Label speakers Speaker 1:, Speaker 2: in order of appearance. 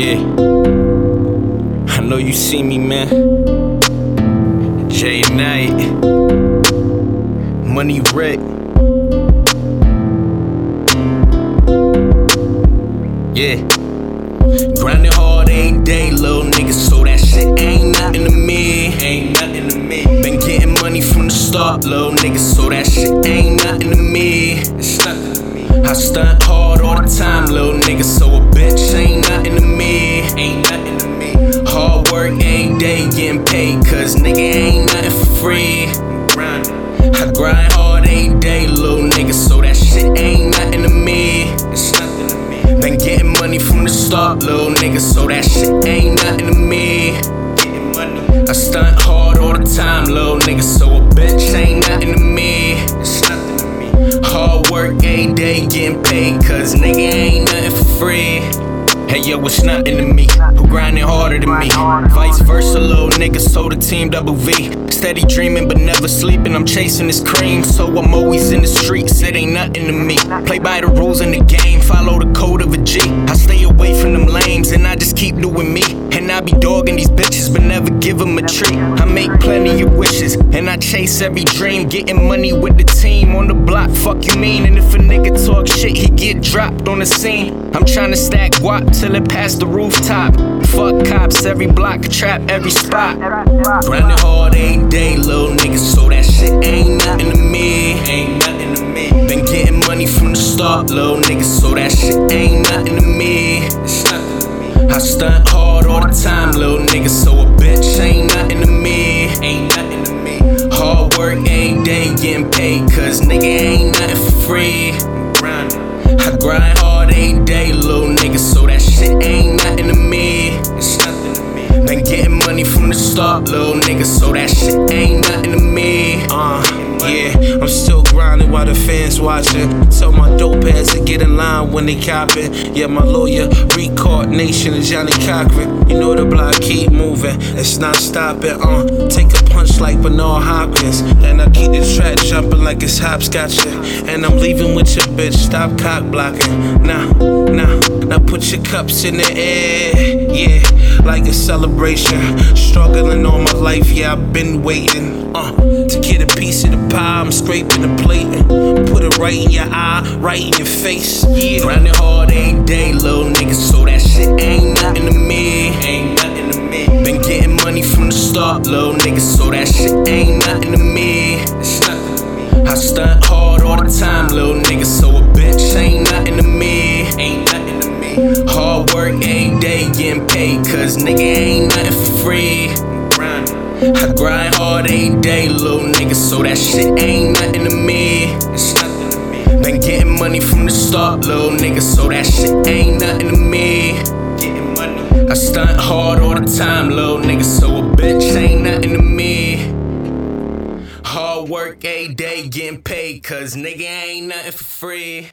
Speaker 1: Yeah. I know you see me, man. Jay Knight. Money Rikk. Yeah. Grinding hard every day, little nigga, so that shit ain't nothing to me. Ain't nothing to me. Been getting money from the start, little nigga, so that shit ain't nothing to me. It's nothing to me. I stunt hard all the time, little nigga, so start, little nigga, so that shit ain't nothing to me. I stunt hard all the time, little nigga, so a bitch ain't nothing to me. It's nothing to me. Hard work every day, getting paid, cause nigga ain't nothing for free. Hey yo, it's nothing to me. Who grinding harder than me? Vice versa, little nigga, so the team double V. Steady dreaming, but never sleeping. I'm chasing this cream, so I'm always in the streets. It ain't nothing to me. Play by the rules in the game, follow the code of a G. I stay away from them lames, and I just keep doing me. And I be dogging these bitches, but never give them a treat. I make plenty of wishes, and I chase every dream. Getting money with the team on the block. Fuck you mean? And if a get dropped on the scene. I'm trying to stack guap till it past the rooftop. Fuck cops, every block, trap, every spot. Grinding hard every day, little nigga, so that shit ain't nothing to me. Ain't nothing to me. Been getting money from the start, little nigga, so that shit ain't nothing to me. It's nothing to me. I stunt hard all the time, little nigga, so a bitch ain't nothing to me. Start, little nigga, so that shit ain't nothing to me.
Speaker 2: Uh, yeah, I'm still grinding while the fans watching. Tell my dope ass to get in line when they copping. Yeah, my lawyer, Record Nation and Johnnie Cochran. You know the block keep moving, it's not stopping. Uh, take a punch like Bernard Hopkins, and I keep the track jumping like it's hopscotching. And I'm leaving with your bitch, stop cock blocking. Now, now, now put your cups in the air, yeah, like a celebration. Struggling all my life, yeah, I've been waiting. Uh, to get a piece of the pie, I'm scraping the plate and put it right in your eye, right in your face. Yeah.
Speaker 1: Grinding hard every day, little nigga, so that shit ain't nothing to me. Ain't nothing to me. Been getting money from the start, little nigga, so that shit ain't nothing to me. It's nothing to me. I stunt hard all the time, little cause nigga ain't nothing for free. I grind hard every day, little nigga, so that shit ain't nothing to me. Been getting money from the start, little nigga, so that shit ain't nothing to me. I stunt hard all the time, little nigga, so a bitch ain't nothing to me. Hard work a day, getting paid, cause nigga ain't nothing for free.